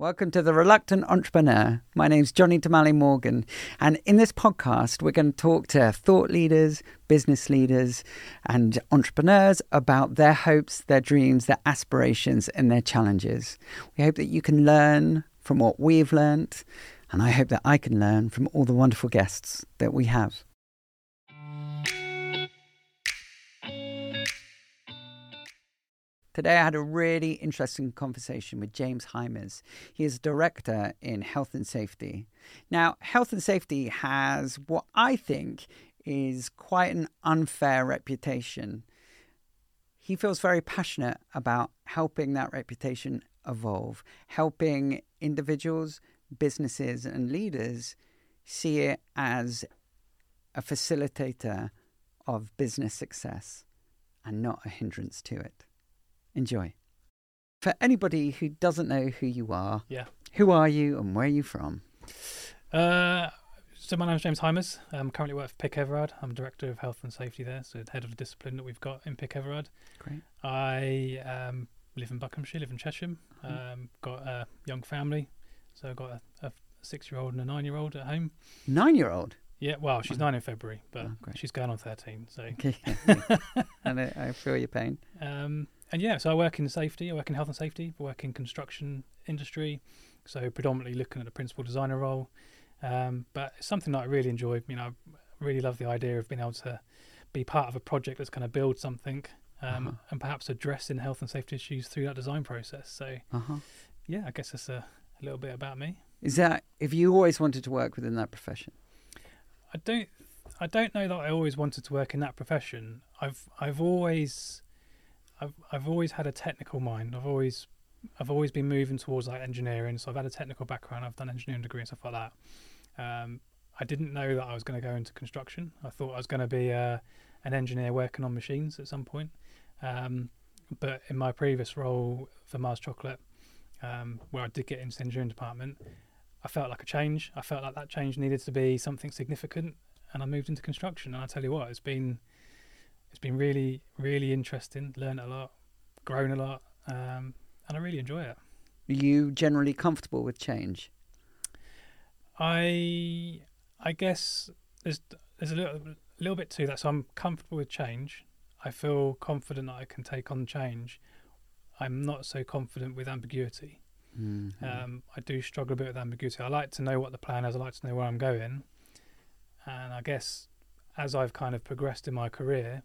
Welcome to The Reluctant Entrepreneur. My name's Johnny Damali Morgan. And in this podcast, we're going to talk to thought leaders, business leaders, and entrepreneurs about their hopes, their dreams, their aspirations, and their challenges. We hope that you can learn from what we've learned. And I hope that I can learn from all the wonderful guests that we have. Today, I had a really interesting conversation with James Hymers. He is director in health and safety. Now, health and safety has what I think is quite an unfair reputation. He feels very passionate about helping that reputation evolve, helping individuals, businesses, and leaders see it as a facilitator of business success and not a hindrance to it. Enjoy. For anybody who doesn't know who you are, Yeah. who are you and where are you from? Uh, so my name's James Hymers. I'm currently work for Pick Everard. I'm director of health and safety there, so the head of the discipline that we've got in Pick Everard. Great. I um, live in Buckinghamshire, live in Chesham. Mhm. Um, got a young family, so I've got a, a six-year-old and a nine-year-old at home. Nine year old. Yeah, well, she's nine in February, but Oh, she's going on thirteen. So, Okay. and I, I feel your pain. um, and yeah, so I work in safety. I work in health and safety. I work in construction industry, so predominantly looking at the principal designer role. Um, but it's something that I really enjoy. You know, I really love the idea of being able to be part of a project that's going to build something um, Uh-huh. and perhaps addressing health and safety issues through that design process. So Uh huh. yeah, I guess that's a, a little bit about me. Is that if you always wanted to work within that profession? I don't I don't know that I always wanted to work in that profession. I've I've always I've I've always had a technical mind. I've always I've always been moving towards like engineering. So I've had a technical background. I've done engineering degree and stuff like that. Um, I didn't know that I was going to go into construction. I thought I was going to be uh, an engineer working on machines at some point. Um, but in my previous role for Mars Chocolate, um, where I did get into the engineering department, I felt like a change. I felt like that change needed to be something significant, and I moved into construction. And I tell you what, it's been it's been really really interesting. Learned a lot, grown a lot, um, and I really enjoy it. Are you generally comfortable with change? I I guess there's there's a little little bit to that. So I'm comfortable with change. I feel confident that I can take on change. I'm not so confident with ambiguity. Mhm. Um, I do struggle a bit with ambiguity. I like to know what the plan is. I like to know where I'm going. And I guess as I've kind of progressed in my career,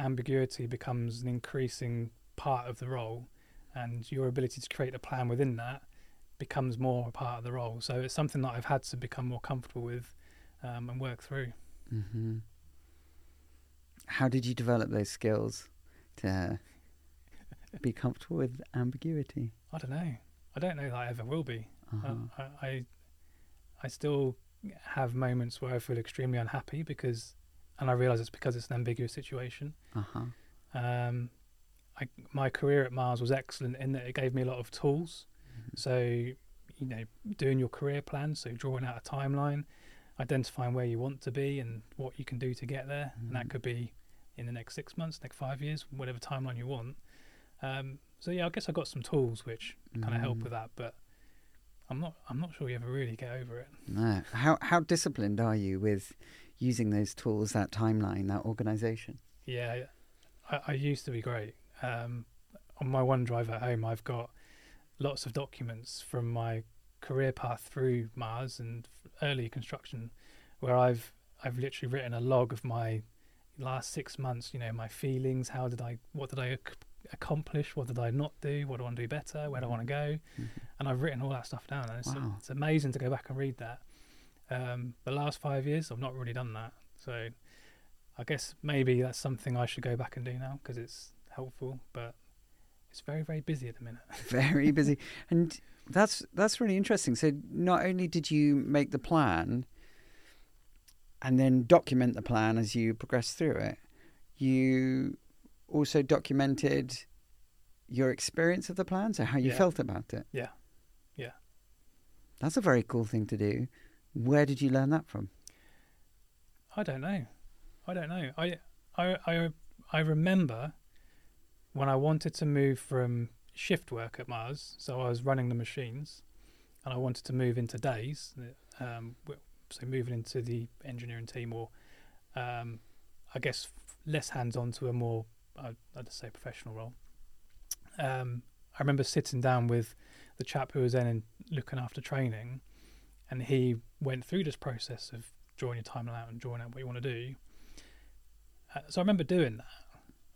ambiguity becomes an increasing part of the role, and your ability to create a plan within that becomes more a part of the role. So it's something that I've had to become more comfortable with um, and work through. hmm How did you develop those skills to be comfortable with ambiguity? I don't know. I don't know that I ever will be. Uh-huh. Uh, I, I I still have moments where I feel extremely unhappy because, and I realise it's because it's an ambiguous situation. Uh-huh. Um, I, my career at Mars was excellent in that it gave me a lot of tools. So, you know, doing your career plan, so drawing out a timeline, identifying where you want to be and what you can do to get there, and Mhm. that could be in the next six months, next five years, whatever timeline you want. Um, so yeah, I guess I got some tools which kind of help Mm. with that, but I'm not I'm not sure you ever really get over it. No. How how disciplined are you with using those tools, that timeline, that organization? Yeah, I, I used to be great. Um, on my OneDrive at home, I've got lots of documents from my career path through Mars and early construction, where I've I've literally written a log of my last six months. You know, my feelings. How did I? What did I accomplish? What did I not do? What do I want to do better? Where do I want to go? Mhm. And I've written all that stuff down. And it's, Wow. it's amazing to go back and read that. Um, the last five years, I've not really done that. So I guess maybe that's something I should go back and do now because it's helpful. But it's very, very busy at the minute. Very busy. And that's that's really interesting. So not only did you make the plan and then document the plan as you progress through it, you also documented your experience of the plan, so how you Yeah. felt about it. Yeah. Yeah. That's a very cool thing to do. Where did you learn that from? I don't know. I don't know. I I I I remember when I wanted to move from shift work at Mars, so I was running the machines, and I wanted to move into days. Um, so moving into the engineering team, or um, I guess less hands-on to a more, I'd, I'd say, professional role. Um, I remember sitting down with the chap who was then in looking after training, and he went through this process of drawing your timeline out and drawing out what you want to do. Uh, so I remember doing that.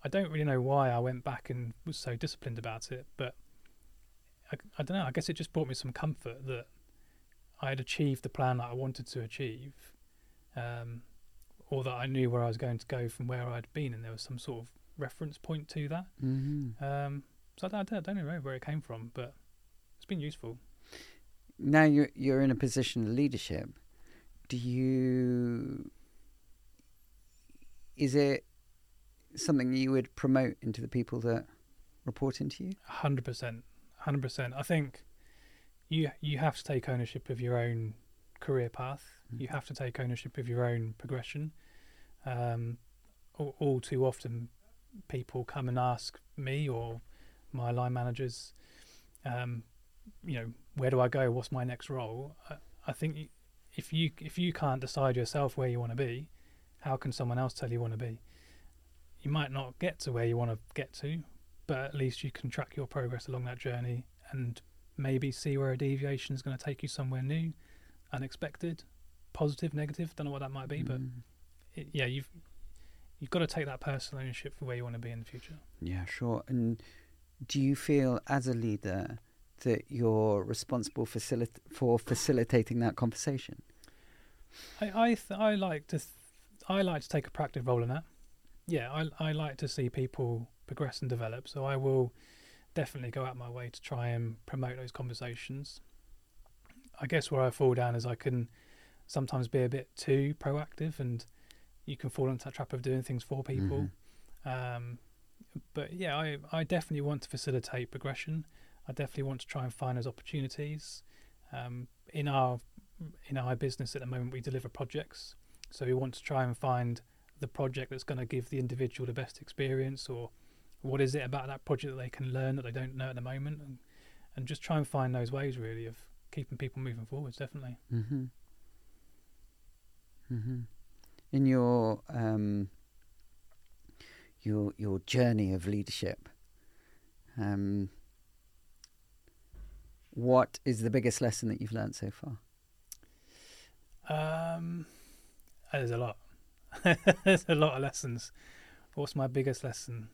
I don't really know why I went back and was so disciplined about it, but I, I don't know. I guess it just brought me some comfort that I had achieved the plan that I wanted to achieve, um, or that I knew where I was going to go from where I'd been, and there was some sort of reference point to that. Mm-hmm. Um, so I don't, I don't know where it came from, but it's been useful. Now you're you're in a position of leadership. Do you? Is it something you would promote into the people that report into you? Hundred percent, hundred percent. I think you you have to take ownership of your own career path. Mm. You have to take ownership of your own progression. Um, all, all too often, people come and ask me or my line managers, um, you know, where do I go? What's my next role? I, I think if you if you can't decide yourself where you want to be, how can someone else tell you want to be? You might not get to where you want to get to, but at least you can track your progress along that journey and maybe see where a deviation is going to take you somewhere new, unexpected, positive, negative. Don't know what that might be, but Mm. it, yeah, you've you've got to take that personal ownership for where you want to be in the future. Yeah, sure. And do you feel, as a leader, that you're responsible for facilitating that conversation? I I, th- I like to th- I like to take a proactive role in that. Yeah, I I like to see people progress and develop. So I will definitely go out my way to try and promote those conversations. I guess where I fall down is I can sometimes be a bit too proactive, and you can fall into that trap of doing things for people. Um, but yeah, I I definitely want to facilitate progression. I definitely want to try and find those opportunities. Um, in our in our business at the moment, we deliver projects, so we want to try and find the project that's going to give the individual the best experience, or what is it about that project that they can learn that they don't know at the moment, and and just try and find those ways really of keeping people moving forwards. Definitely. Mm-hmm. Mm-hmm. In your um, your your journey of leadership, um, what is the biggest lesson that you've learned so far? Um, there's a lot. there's a lot of lessons. What's my biggest lesson?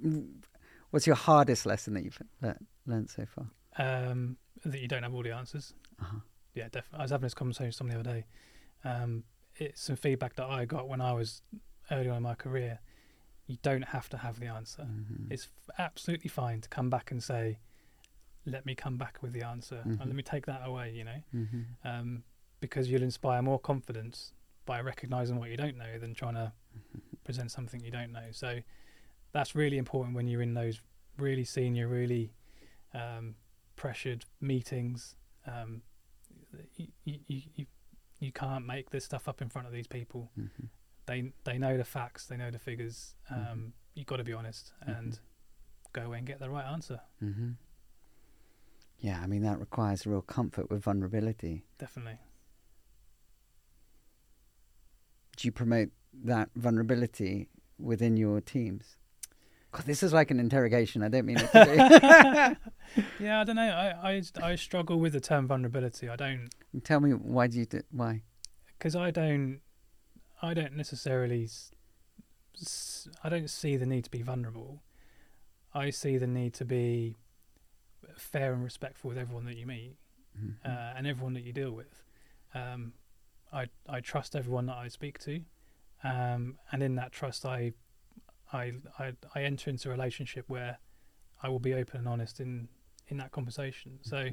Mm, What's your hardest lesson that you've le- learned so far? Um, that you don't have all the answers. Uh-huh. Yeah, definitely. I was having this conversation with someone the other day. Um, it's some feedback that I got when I was early on in my career. You don't have to have the answer. Mhm. It's f- absolutely fine to come back and say, "Let me come back with the answer, Mhm. and let me take that away." You know, Mhm. um, because you'll inspire more confidence by recognizing what you don't know than trying to present something you don't know. So that's really important when you're in those really senior, really um, pressured meetings. Um, you, you, you, you can't make this stuff up in front of these people. Mhm. They they know the facts, they know the figures. Um, Mhm. You've got to be honest and go away and get the right answer. Mhm. Yeah, I mean that requires real comfort with vulnerability. Definitely. Do you promote that vulnerability within your teams? God, this is like an interrogation. I don't mean it to be. Yeah, I don't know. I, I I struggle with the term vulnerability. I don't Tell me why do you do, why? because I don't I don't necessarily I don't see the need to be vulnerable. I see the need to be fair and respectful with everyone that you meet Mhm. uh, and everyone that you deal with. Um, I I trust everyone that I speak to, um, and in that trust, I, I I I enter into a relationship where I will be open and honest in in that conversation. So,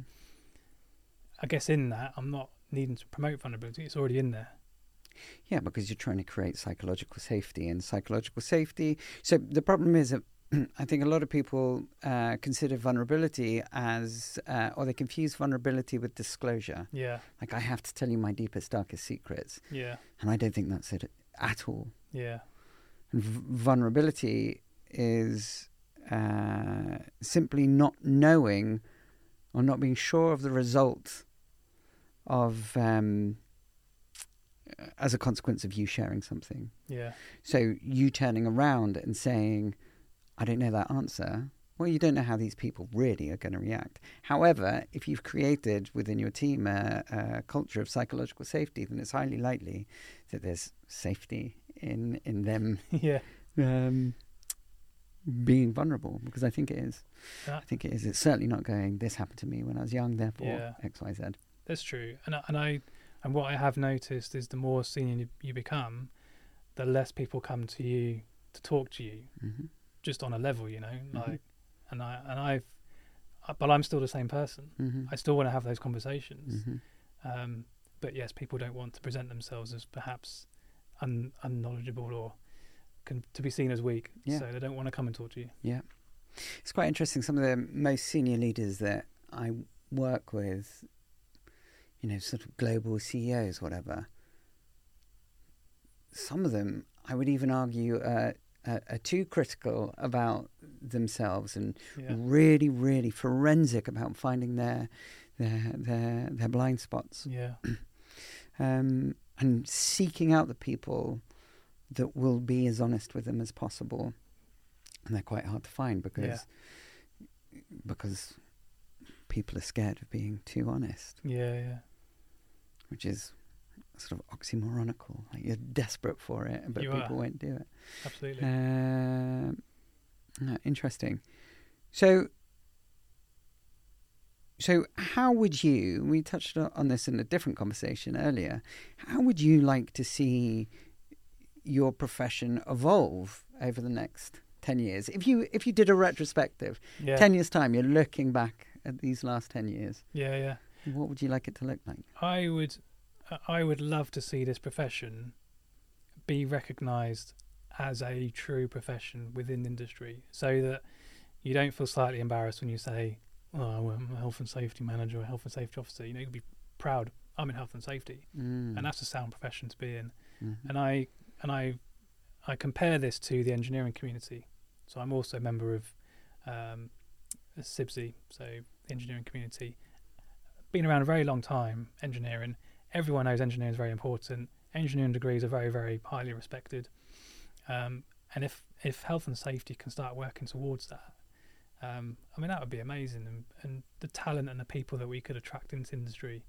I guess in that, I'm not needing to promote vulnerability; it's already in there. Yeah, because you're trying to create psychological safety and psychological safety. So the problem is that I think a lot of people uh, consider vulnerability as, uh, or they confuse vulnerability with disclosure. Yeah, Like I have to tell you my deepest, darkest secrets, yeah, and I don't think that's it at all. yeah, vulnerability is uh, simply not knowing or not being sure of the result of um, as a consequence of you sharing something. Yeah. So you turning around and saying, I don't know that answer. Well, you don't know how these people really are going to react. However, if you've created within your team a, a culture of psychological safety, then it's highly likely that there's safety in in them yeah. um, being vulnerable because I think it is. Yeah. I think it is. It's certainly not going. This happened to me when I was young. Therefore, Yeah. X, Y, Z. That's true, and I- and I and what I have noticed is the more senior you- you become, the less people come to you to talk to you, hmm just on a level, you know. Mm-hmm. Like, and I and I've, uh, but I'm still the same person. hmm I still want to have those conversations. hmm Um, but yes, people don't want to present themselves as perhaps un, unknowledgeable or can, to be seen as weak. Yeah. So they don't want to come and talk to you. Yeah. It's quite interesting. Some of the most senior leaders that I work with, you know, sort of global CEOs, whatever, some of them, I would even argue, uh, are, are too critical about themselves and Yeah. really, really forensic about finding their their their, their blind spots Yeah. um, and seeking out the people that will be as honest with them as possible. And they're quite hard to find because because people are scared of being too honest, Yeah. Yeah. which is sort of oxymoronical. Like you're desperate for it, but You people are. won't do it. Absolutely. Um, no, interesting. So, so how would you? We touched on this in a different conversation earlier. How would you like to see your profession evolve over the next ten years? If you if you did a retrospective, yeah. ten years time, you're looking back at these last ten years. Yeah. Yeah. What would you like it to look like? I would, I would love to see this profession be recognised as a true profession within the industry, so that you don't feel slightly embarrassed when you say, "Oh, I'm a health and safety manager a health and safety officer." You know, you can be proud. I'm in health and safety, Mm. and that's a sound profession to be in. Mhm. And I and I, I compare this to the engineering community. So I'm also a member of um, CIBSE, so the engineering community. Been around a very long time, engineering. Everyone knows engineering is very important. Engineering degrees are very, very highly respected. Um, and if if health and safety can start working towards that, um, I mean that would be amazing. And, and the talent and the people that we could attract into industry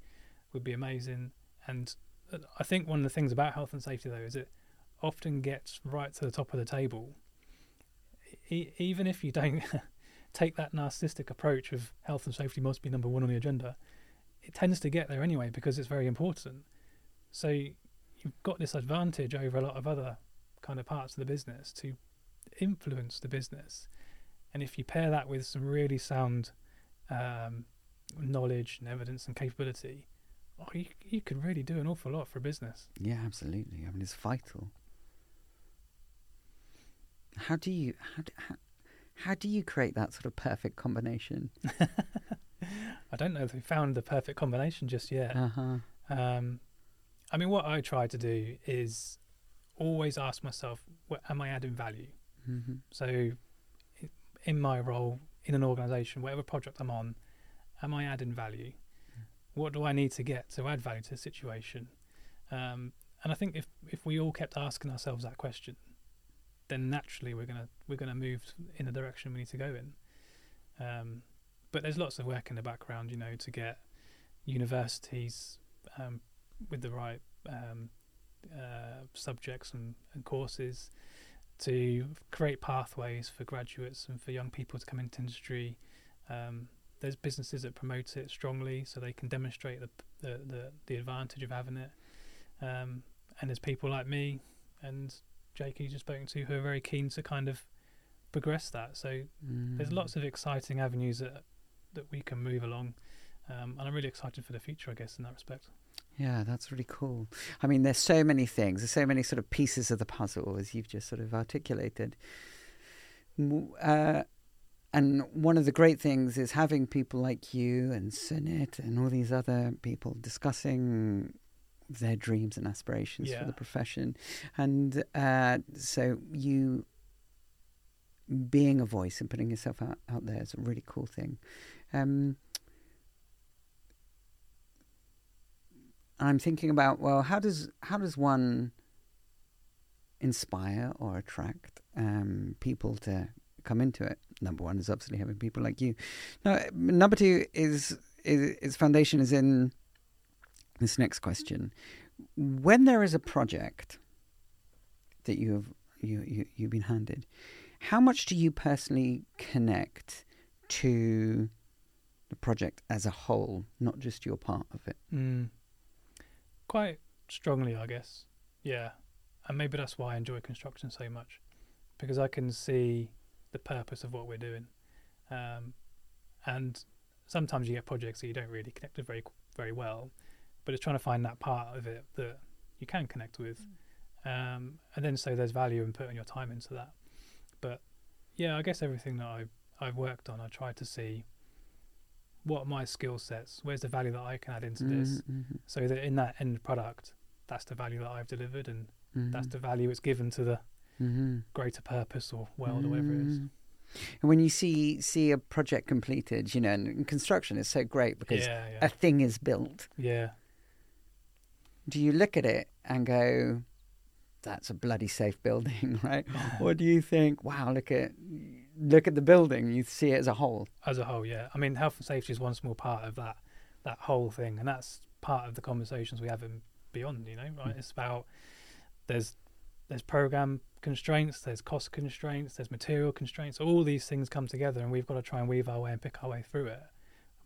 would be amazing. And uh, I think one of the things about health and safety though is it often gets right to the top of the table. E- even if you don't take that narcissistic approach of health and safety must be number one on the agenda, it tends to get there anyway because it's very important. So you've got this advantage over a lot of other kind of parts of the business to influence the business. And if you pair that with some really sound um, knowledge and evidence and capability, oh, you, you could really do an awful lot for a business. Yeah, absolutely. I mean, it's vital. How do you how do, how, how do you create that sort of perfect combination? I don't know if we found the perfect combination just yet. Uh huh. Um, I mean, what I try to do is always ask myself, what, am I adding value? hmm So, in my role in an organisation, whatever project I'm on, am I adding value? What do I need to get to add value to the situation? Um, and I think if if we all kept asking ourselves that question, then naturally we're gonna we're gonna move in the direction we need to go in. Um, but there's lots of work in the background, you know, to get universities um, with the right um, uh, subjects and, and courses to create pathways for graduates and for young people to come into industry. Um, there's businesses that promote it strongly, so they can demonstrate the the, the, the advantage of having it. Um, and there's people like me and Jake, who you just spoken to, who are very keen to kind of progress that. So there's Mm. lots of exciting avenues that that we can move along, um, and I'm really excited for the future. I guess in that respect. Yeah, that's really cool. I mean, there's so many things. There's so many sort of pieces of the puzzle, as you've just sort of articulated. Uh, and one of the great things is having people like you and Sunit and all these other people discussing their dreams and aspirations for the profession. And uh, so you being a voice and putting yourself out, out there is a really cool thing. Um, I'm thinking about well, how does how does one inspire or attract um, people to come into it? Number one is obviously having people like you. No, number two is is, is foundation is in this next question. When there is a project that you have you, you you've been handed, how much do you personally connect to the project as a whole, not just your part of it? Mm. Quite strongly, I guess. Yeah, and maybe that's why I enjoy construction so much, because I can see the purpose of what we're doing, um, and sometimes you get projects that you don't really connect with very very well, but it's trying to find that part of it that you can connect with, um, and then so there's value in putting your time into that. But yeah, I guess everything that I've I've worked on, I try to see what are my skill sets, where's the value that I can add into this, Mm-hmm. so that in that end product, that's the value that I've delivered, and Mm-hmm. that's the value it's given to the Mm-hmm. greater purpose or world or whatever it is. And when you see see a project completed, you know, and construction is so great because Yeah, a thing is built. yeah. Do you look at it and go, "That's a bloody safe building," right? or do you think, "Wow, look at look at the building. You see it as a whole." As a whole, yeah. I mean, health and safety is one small part of that that whole thing, and that's part of the conversations we have in beyond. You know, right? Mm. It's about there's there's program constraints, there's cost constraints, there's material constraints. All these things come together, and we've got to try and weave our way and pick our way through it.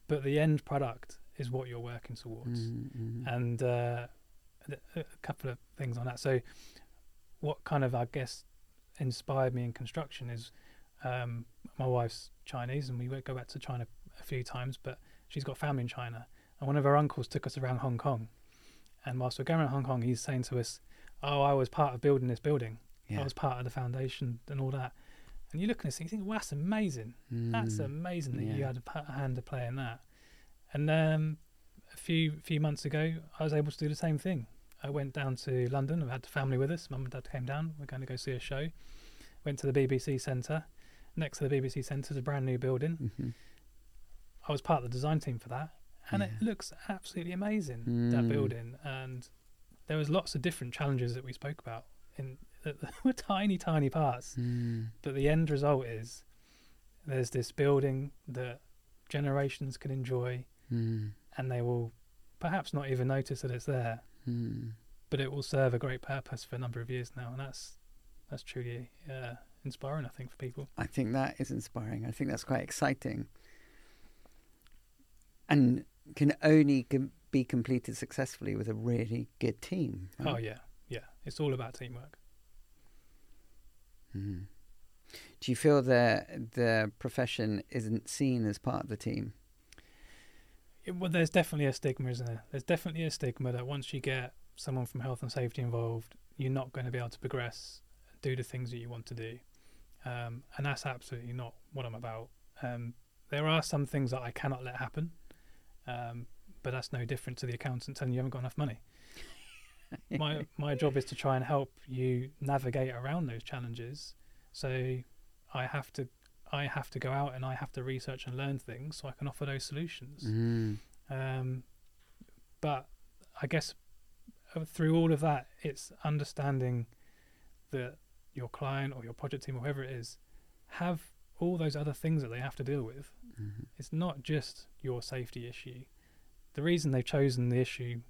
But the end product is what you're working towards. Mm-hmm. and uh, a couple of things on that. So, what kind of I guess inspired me in construction is um, my wife's Chinese, and we go back to China a few times, but she's got family in China, and one of her uncles took us around Hong Kong, and whilst we're going around Hong Kong, he's saying to us, "Oh, I was part of building this building. yeah. I was part of the foundation and all that." And you look at this and you think, "Well, that's amazing." That's Mm. amazing that you had a, a hand to play in that. And um, a few few months ago, I was able to do the same thing. I went down to London. I had the family with us. Mum and dad came down. We're going to go see a show. Went to the BBC Centre. Next to the BBC Centre is a brand new building. Mhm. I was part of the design team for that, and it looks absolutely amazing. That Mm. building, and there was lots of different challenges that we spoke about in that were tiny, tiny parts. Mm. But the end result is there's this building that generations can enjoy, Mm. and they will perhaps not even notice that it's there, Mm. but it will serve a great purpose for a number of years now, and that's that's truly uh, inspiring, I think, for people. I think that is inspiring. I think that's quite exciting. And can only com- be completed successfully with a really good team. Oh yeah, yeah, it's all about teamwork. Mhm. Do you feel that the profession isn't seen as part of the team? It- well, there's definitely a stigma, isn't there? There's definitely a stigma that once you get someone from health and safety involved, you're not going to be able to progress, do the things that you want to do, um, and that's absolutely not what I'm about. Um, there are some things that I cannot let happen, um, but that's no different to the accountant telling you you haven't got enough money. my my job is to try and help you navigate around those challenges. So I have to I have to go out and I have to research and learn things so I can offer those solutions. Mm. Um, but I guess uh, through all of that, it's understanding that your client or your project team or whoever it is have all those other things that they have to deal with. Mhm. It's not just your safety issue. The reason they've chosen the issue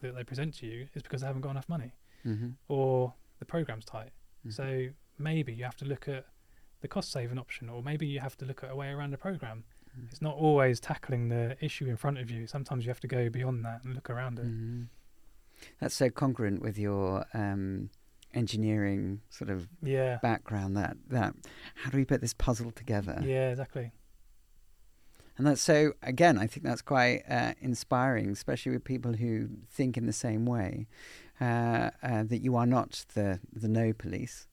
that they present to you is because they haven't got enough money Mhm. or the program's tight. Mhm. So maybe you have to look at the cost saving option, or maybe you have to look at a way around the program. Mhm. It's not always tackling the issue in front of you. Sometimes you have to go beyond that and look around it. Mhm. That's so congruent with your um, engineering sort of Yeah, background. That that how do we put this puzzle together? yeah, exactly. And that's so, again, I think that's quite uh, inspiring, especially with people who think in the same way uh, uh, that you are not the, the no police.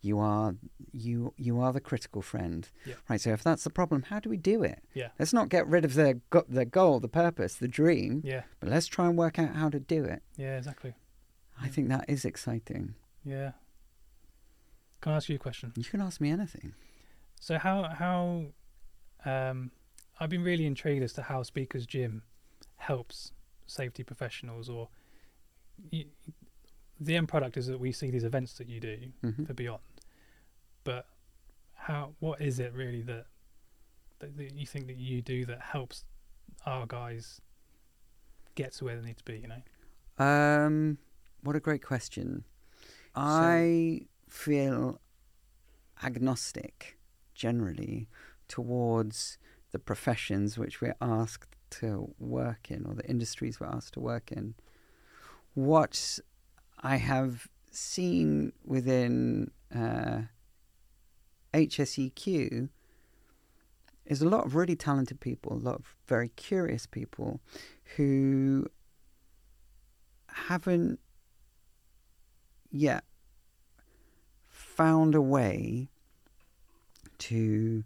You are you you are the critical friend, Yeah. right? So if that's the problem, how do we do it? Yeah. Let's not get rid of the go- the goal, the purpose, the dream, Yeah, but let's try and work out how to do it. yeah, exactly. I Yeah. think that is exciting. Yeah. Can I ask you a question? You can ask me anything. So how how um, I've been really intrigued as to how Speakers Gym helps safety professionals, or you, the end product is that we see these events that you do Mhm. for Beyond, but how what is it really that, that that you think that you do that helps our guys get to where they need to be? You know. Um, what a great question. I feel agnostic generally towards the professions which we're asked to work in or the industries we're asked to work in. What I have seen within uh, HSEQ is a lot of really talented people, a lot of very curious people who haven't yet found a way to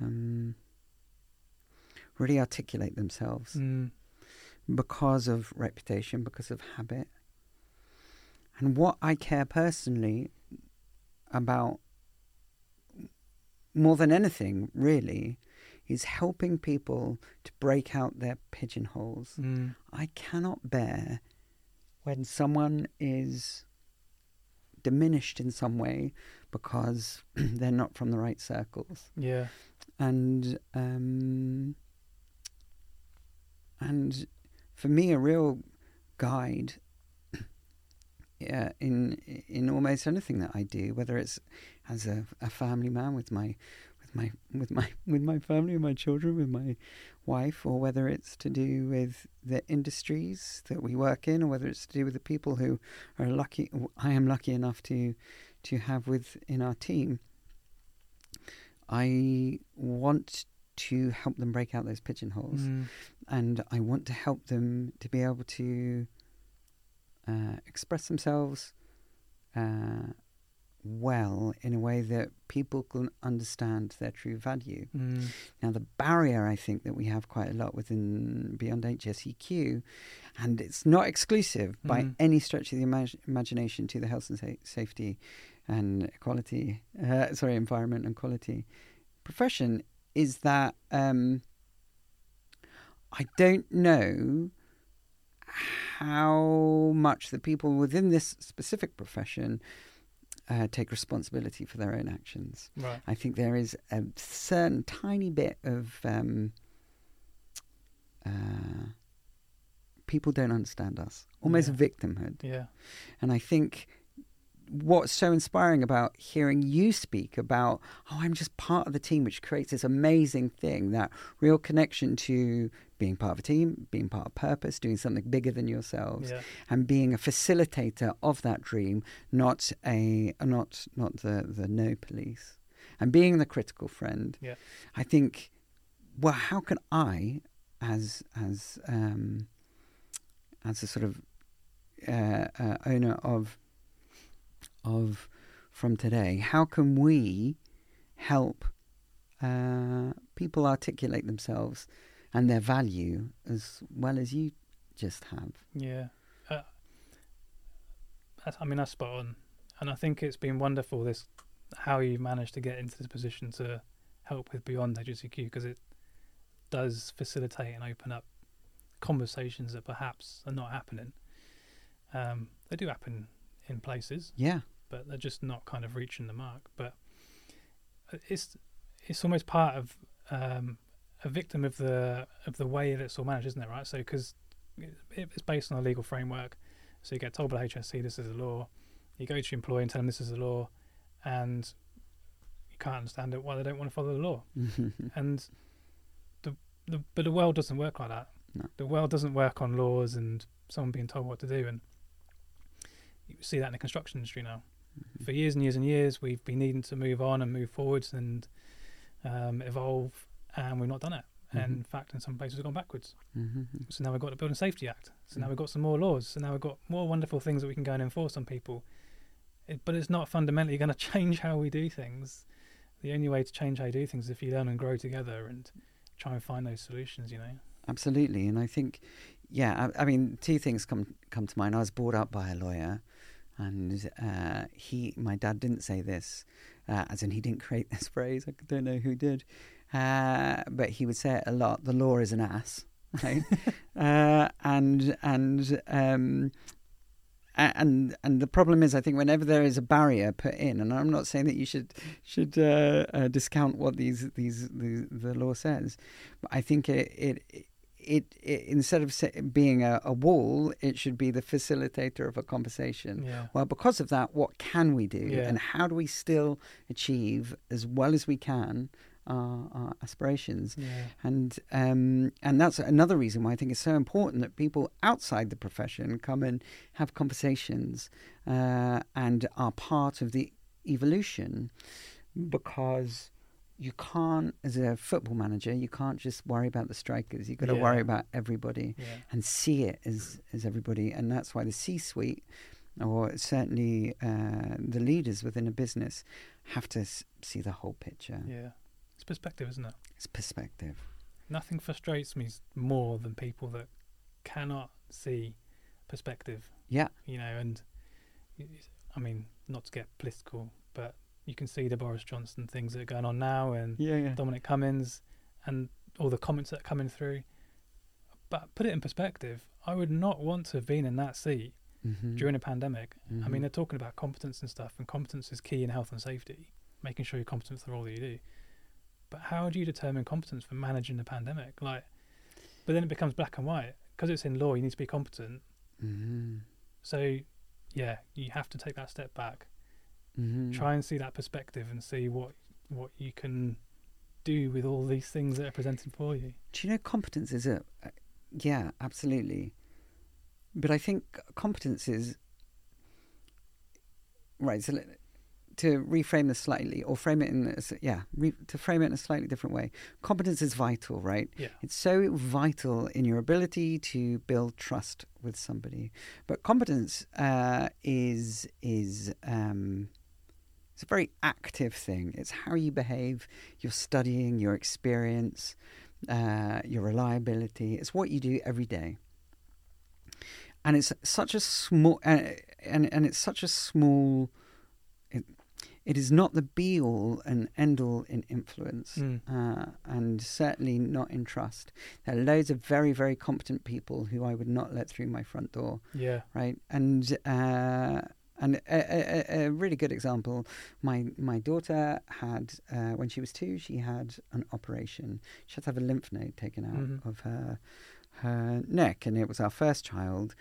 um, really articulate themselves Mm. because of reputation, because of habit. And what I care personally about more than anything, really, is helping people to break out their pigeonholes. Mm. I cannot bear when someone is diminished in some way because they're not from the right circles. Yeah. And um, and for me, a real guide uh, in in almost anything that I do, whether it's as a, a family man with my my with my with my family, with my children, with my wife, or whether it's to do with the industries that we work in, or whether it's to do with the people who are lucky. I am lucky enough to to have within our team. I want to help them break out those pigeonholes Mm. and I want to help them to be able to uh, express themselves uh, well in a way that people can understand their true value. Mm. Now, the barrier I think that we have quite a lot within Beyond HSEQ, and it's not exclusive by Mhm. any stretch of the imag- imagination to the health and sa- safety and equality, uh, sorry, environment and quality profession, is that um, I don't know how much the people within this specific profession uh, take responsibility for their own actions. Right. I think there is a certain tiny bit of um, uh, people don't understand us, almost Yeah. victimhood. Yeah. And I think what's so inspiring about hearing you speak about, oh, I'm just part of the team, which creates this amazing thing that real connection to being part of a team, being part of purpose, doing something bigger than yourselves, Yeah. and being a facilitator of that dream, not a not not the the no police, and being the critical friend. Yeah. I think, well, how can I, as as um, as a sort of uh, uh, owner of of from today, how can we help uh, people articulate themselves and their value as well as you just have? Yeah. Uh, I mean, that's spot on. And I think it's been wonderful this how you managed to get into this position to help with Beyond HSEQ because it does facilitate and open up conversations that perhaps are not happening. Um, they do happen in places, Yeah. But they're just not kind of reaching the mark. But it's it's almost part of um, a victim of the of the way that it's all managed, isn't it? Right. So because it's based on a legal framework, so you get told by HSC this is the law. You go to your employer and tell them this is the law, and you can't understand it why they don't want to follow the law. And the the but the world doesn't work like that. No. The world doesn't work on laws and someone being told what to do. And you see that in the construction industry now for years and years and years we've been needing to move on and move forwards and um, evolve and we've not done it and Mhm. in fact in some places we've gone backwards Mhm. so now we've got the building safety act so now Mm. we've got some more laws so now we've got more wonderful things that we can go and enforce on people it, but it's not fundamentally going to change how we do things the only way to change how you do things is if you learn and grow together and try and find those solutions you know Absolutely, and I think, yeah, I, I mean, two things come come to mind. I was brought up by a lawyer, and uh, he, my dad, didn't say this, uh, as in he didn't create this phrase. I don't know who did, uh, but he would say it a lot. The law is an ass, right? uh, and and um, and and the problem is, I think whenever there is a barrier put in, and I'm not saying that you should should uh, uh, discount what these these the, the law says, but I think it it. It, it, instead of being a, a, wall, it should be the facilitator of a conversation. Yeah. Well, because of that, what can we do, Yeah. and how do we still achieve as well as we can our, our aspirations? Yeah. And um, and that's another reason why I think it's so important that people outside the profession come and have conversations uh, and are part of the evolution, because you can't, as a football manager, you can't just worry about the strikers. You've got to Yeah. worry about everybody Yeah. and see it as as everybody, and that's why the C-suite, or certainly uh, the leaders within a business, have to s- see the whole picture. Yeah. It's perspective, isn't it? It's perspective. Nothing frustrates me more than people that cannot see perspective. Yeah. You know, and I mean, not to get political, you can see the Boris Johnson things that are going on now, and Yeah, yeah. Dominic Cummings, and all the comments that are coming through. But put it in perspective. I would not want to have been in that seat Mhm. during a pandemic. I Mhm. mean, they're talking about competence and stuff, and competence is key in health and safety, making sure you're competent for the role that you do. But how do you determine competence for managing a pandemic? Like, but then it becomes black and white because it's in law. You need to be competent. Mhm. So, yeah, you have to take that step back, Mhm. try and see that perspective, and see what what you can do with all these things that are presented for you. Do you know competence is a, uh, yeah, absolutely. But I think competence is right. So let- to reframe this slightly, or frame it in, a yeah, re, to frame it in a slightly different way. Competence is vital, right? Yeah, It's so vital in your ability to build trust with somebody. But competence uh, is is um, it's a very active thing. It's how you behave, your studying, your experience, uh, your reliability. It's what you do every day. And it's such a small uh, and and it's such a small. It, it is not the be all and end all in influence Mm. uh, and certainly not in trust. There are loads of very, very competent people who I would not let through my front door, yeah, right? And uh, and a, a, a really good example, my my daughter had uh, when she was two, she had an operation. She had to have a lymph node taken out Mhm. of her her neck, and it was our first child.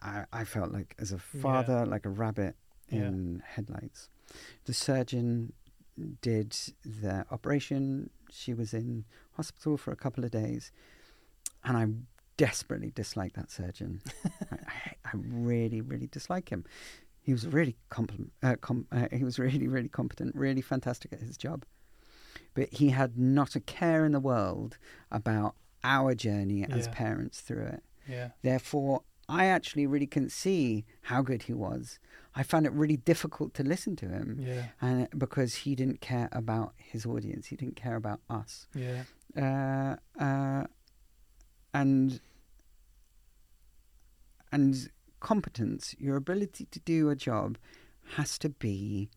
I, I, felt like as a father, like a rabbit Yeah. in headlights. The surgeon did the operation. She was in hospital for a couple of days, and I desperately dislike that surgeon. I, I, I really, really dislike him. He was really uh, com- uh, he was really, really competent, really fantastic at his job, but he had not a care in the world about our journey as Yeah. parents through it. yeah, Therefore, I actually really couldn't see how good he was. I found it really difficult to listen to him, yeah, and because he didn't care about his audience, he didn't care about us, yeah, uh, uh, and and competence, your ability to do a job, has to be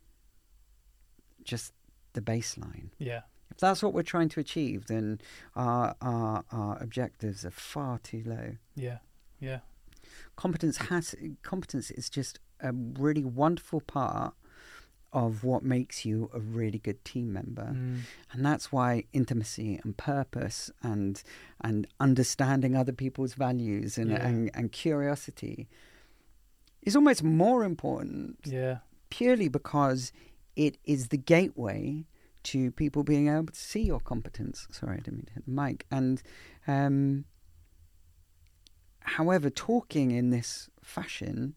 just the baseline. yeah, If that's what we're trying to achieve, then our our, our objectives are far too low yeah, yeah, competence has competence is just a really wonderful part of what makes you a really good team member Mm. and that's why intimacy and purpose and and understanding other people's values and Yeah. and, and curiosity is almost more important yeah, purely because it is the gateway to people being able to see your competence. Sorry, I didn't mean to hit the mic. And um, however, talking in this fashion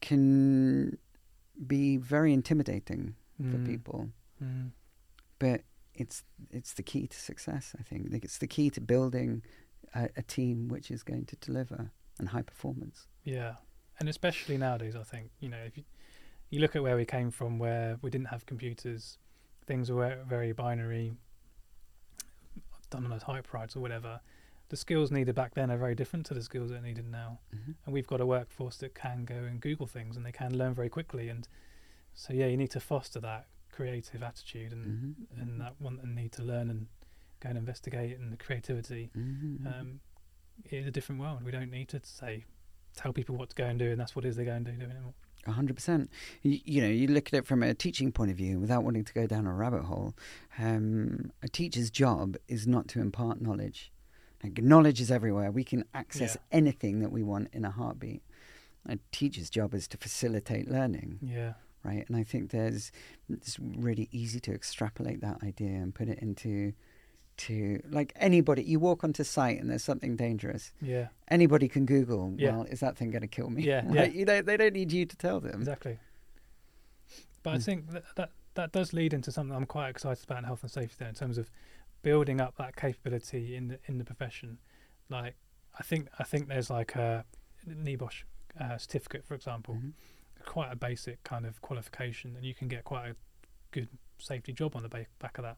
can be very intimidating for Mm. people. Mm. But it's it's the key to success. I think Like, it's the key to building a, a team which is going to deliver and high performance. Yeah, and especially nowadays, I think you know if you, you look at where we came from, where we didn't have computers, things were very binary, done on a typewriter or whatever. The skills needed back then are very different to the skills that are needed now, Mhm. and we've got a workforce that can go and Google things and they can learn very quickly. And So yeah, you need to foster that creative attitude and Mhm. and that want and need to learn and go and investigate and the creativity. Mhm. Um, it is a different world. We don't need to say tell people what to go and do, and that's what it is they go and do, do anymore. A hundred percent. You, you know, you look at it from a teaching point of view, without wanting to go down a rabbit hole. Um, a teacher's job is not to impart knowledge. Like, knowledge is everywhere. We can access Yeah. anything that we want in a heartbeat. A teacher's job is to facilitate learning, Yeah, right? And I think there's it's really easy to extrapolate that idea and put it into to like anybody. You walk onto site and there's something dangerous. yeah, Anybody can Google. Yeah. Well, is that thing going to kill me? Yeah, right? yeah. You know, they don't need you to tell them. exactly. But I Mm. think that, that that does lead into something I'm quite excited about in health and safety there, in terms of building up that capability in the in the profession. Like I think I think there's like a NEBOSH uh, certificate, for example, Mhm. quite a basic kind of qualification, and you can get quite a good safety job on the ba- back of that.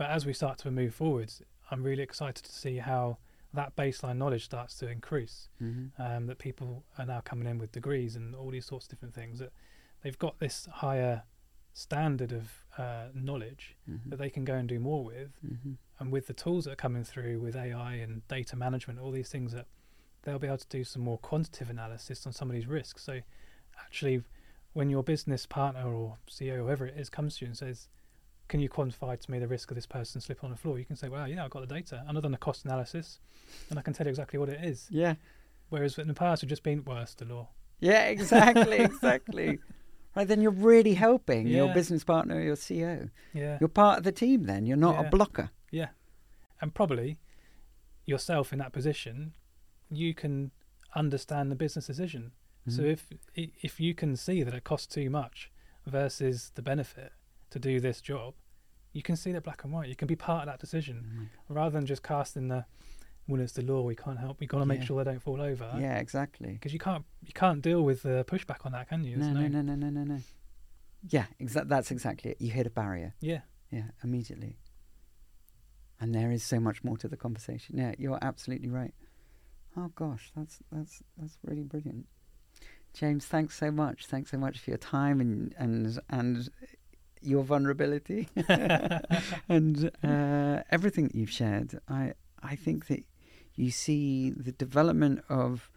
But as we start to move forwards, I'm really excited to see how that baseline knowledge starts to increase. Mhm. Um, that people are now coming in with degrees and all these sorts of different things. That they've got this higher standard of uh, knowledge Mhm. that they can go and do more with, Mhm. and with the tools that are coming through with AI and data management, all these things that they'll be able to do some more quantitative analysis on some of these risks. So, actually, when your business partner or CEO, whoever it is, comes to you and says, "Can you quantify to me the risk of this person slipping on the floor?" You can say, "Well, yeah, I've got the data, and I've done a cost analysis, and I can tell you exactly what it is." Yeah. Whereas in the past, we've just been, worse, it's the law." Yeah, exactly, exactly. Right, then you're really helping your business partner, your CEO. Yeah, You're part of the team then. You're not Yeah. a blocker. yeah, and probably yourself in that position, you can understand the business decision. So Mhm. if if you can see that it costs too much versus the benefit to do this job, you can see that black and white. You can be part of that decision Mhm. rather than just casting the well, it's the law. We can't help. We got to make Yeah. sure they don't fall over. Yeah, exactly. Because you can't you can't deal with the pushback on that, can you? No, no, no, no, no, no, no. Yeah, exa- that's exactly it. You hit a barrier. Yeah, Yeah, immediately. And there is so much more to the conversation. Yeah, you're absolutely right. Oh gosh, that's that's that's really brilliant. James, thanks so much. Thanks so much for your time and and and your vulnerability and uh, everything that you've shared. I I think that you see the development of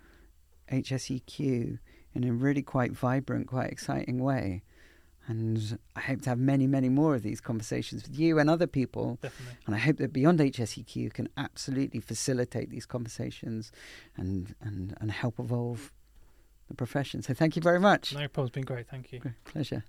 HSEQ in a really quite vibrant, quite exciting way. And I hope to have many, many more of these conversations with you and other people. definitely. And I hope that Beyond HSEQ can absolutely facilitate these conversations and, and, and help evolve the profession. So thank you very much. No problem. It's been great. Thank you. Great pleasure.